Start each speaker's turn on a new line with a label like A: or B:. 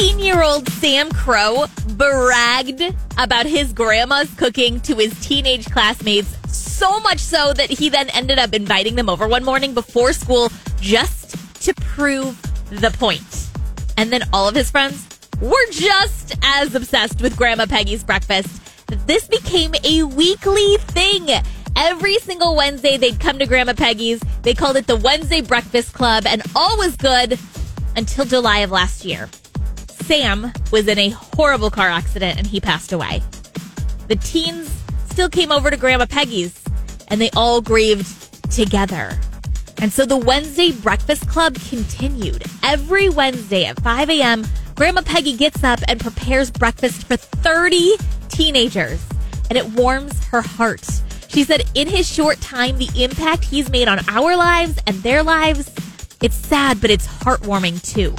A: 18 year old Sam Crow bragged about his grandma's cooking to his teenage classmates, so much so that he then ended up inviting them over one morning before school just to prove the point. And then all of his friends were just as obsessed with Grandma Peggy's breakfast this became a weekly thing. Every single Wednesday, they'd come to Grandma Peggy's. They called it the Wednesday Breakfast Club, and all was good until July of last year. Sam was in a horrible car accident and he passed away. The teens still came over to Grandma Peggy's and they all grieved together. And so the Wednesday Breakfast Club continued. Every Wednesday at 5 a.m., Grandma Peggy gets up and prepares breakfast for 30 teenagers, and it warms her heart. She said, in his short time, the impact he's made on our lives and their lives, it's sad, but it's heartwarming too.